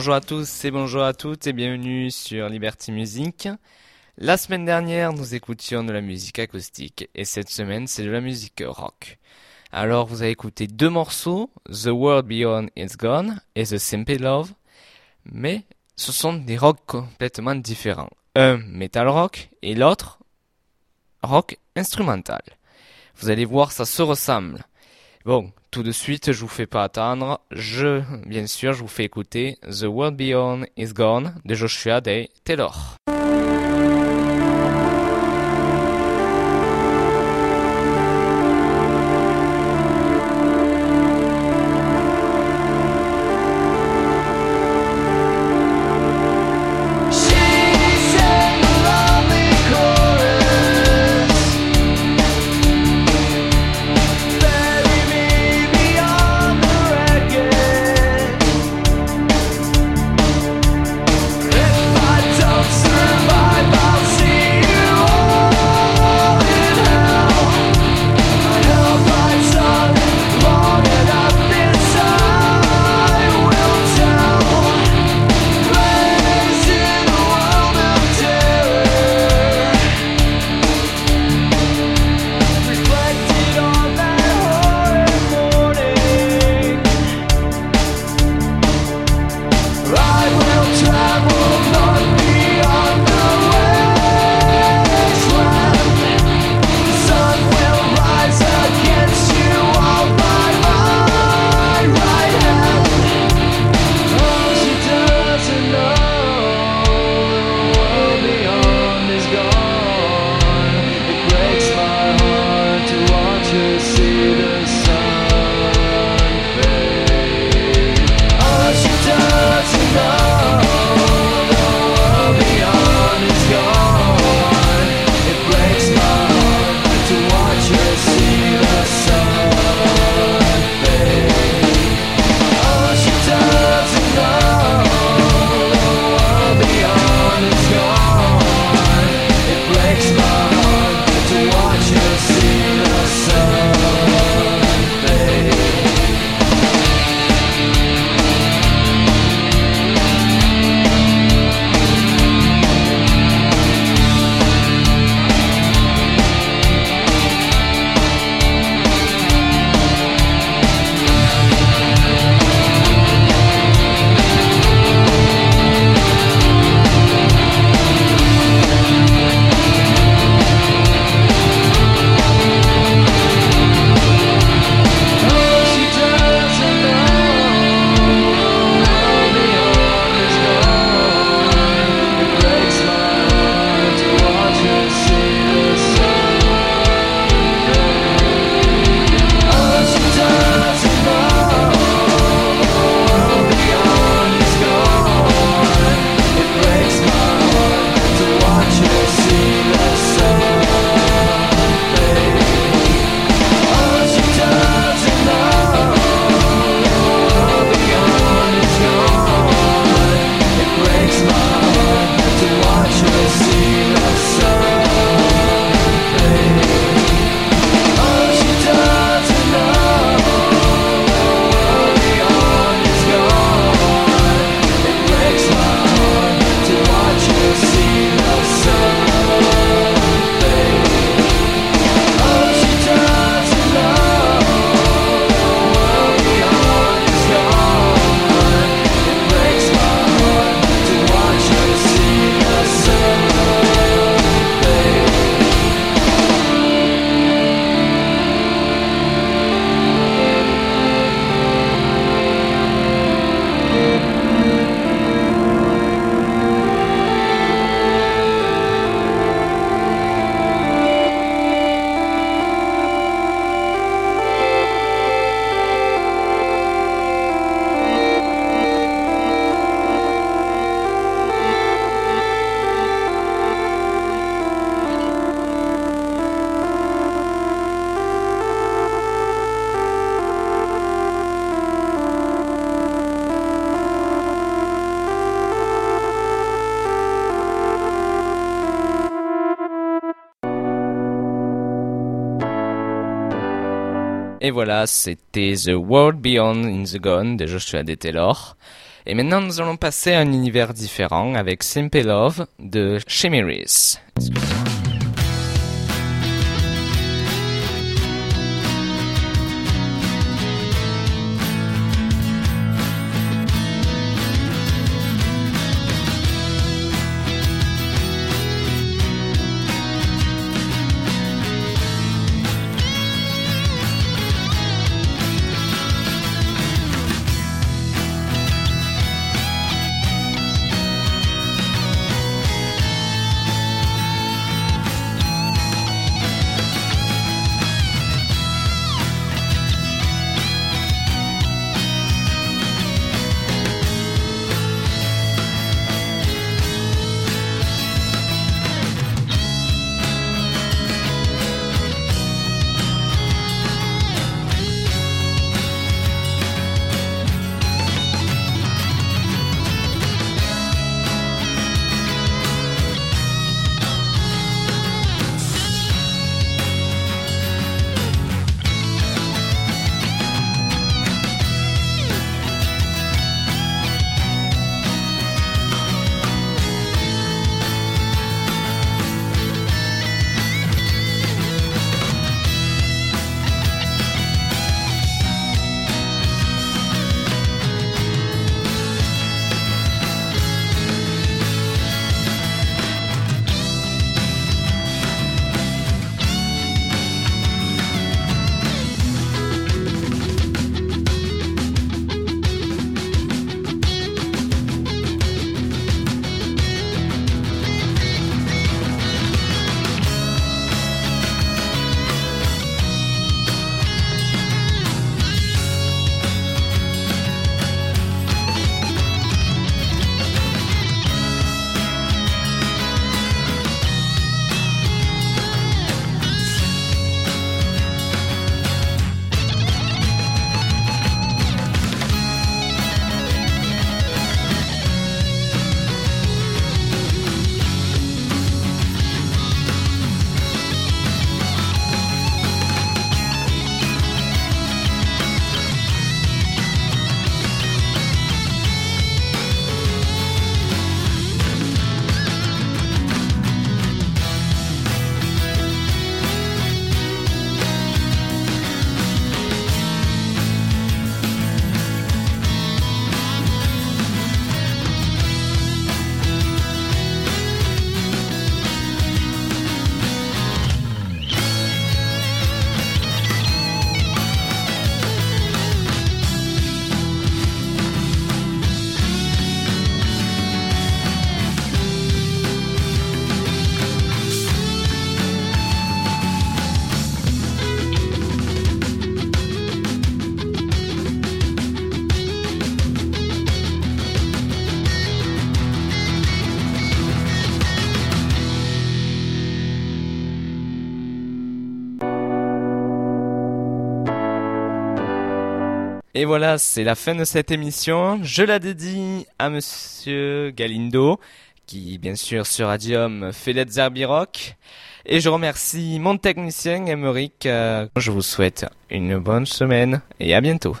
Bonjour à tous et bonjour à toutes et bienvenue sur Liberty Music. La semaine dernière, nous écoutions de la musique acoustique et cette semaine, c'est de la musique rock. Alors, vous avez écouté deux morceaux, The World Beyond Is Gone et The Simple Love, mais ce sont des rocks complètement différents. Un metal rock et l'autre rock instrumental. Vous allez voir, ça se ressemble. Bon, tout de suite, je vous fais pas attendre. Je, bien sûr, je vous fais écouter The World Beyond Is Gone de Joshua Day Taylor. Et voilà, c'était The World Beyond in the Gone de Joshua D. Taylor. Et maintenant, nous allons passer à un univers différent avec Simple Love de Chimiris. Et voilà, c'est la fin de cette émission. Je la dédie à monsieur Galindo, qui bien sûr sur Radium fait Let's Rock. Et je remercie mon technicien Emeric. Euh, je vous souhaite une bonne semaine et à bientôt.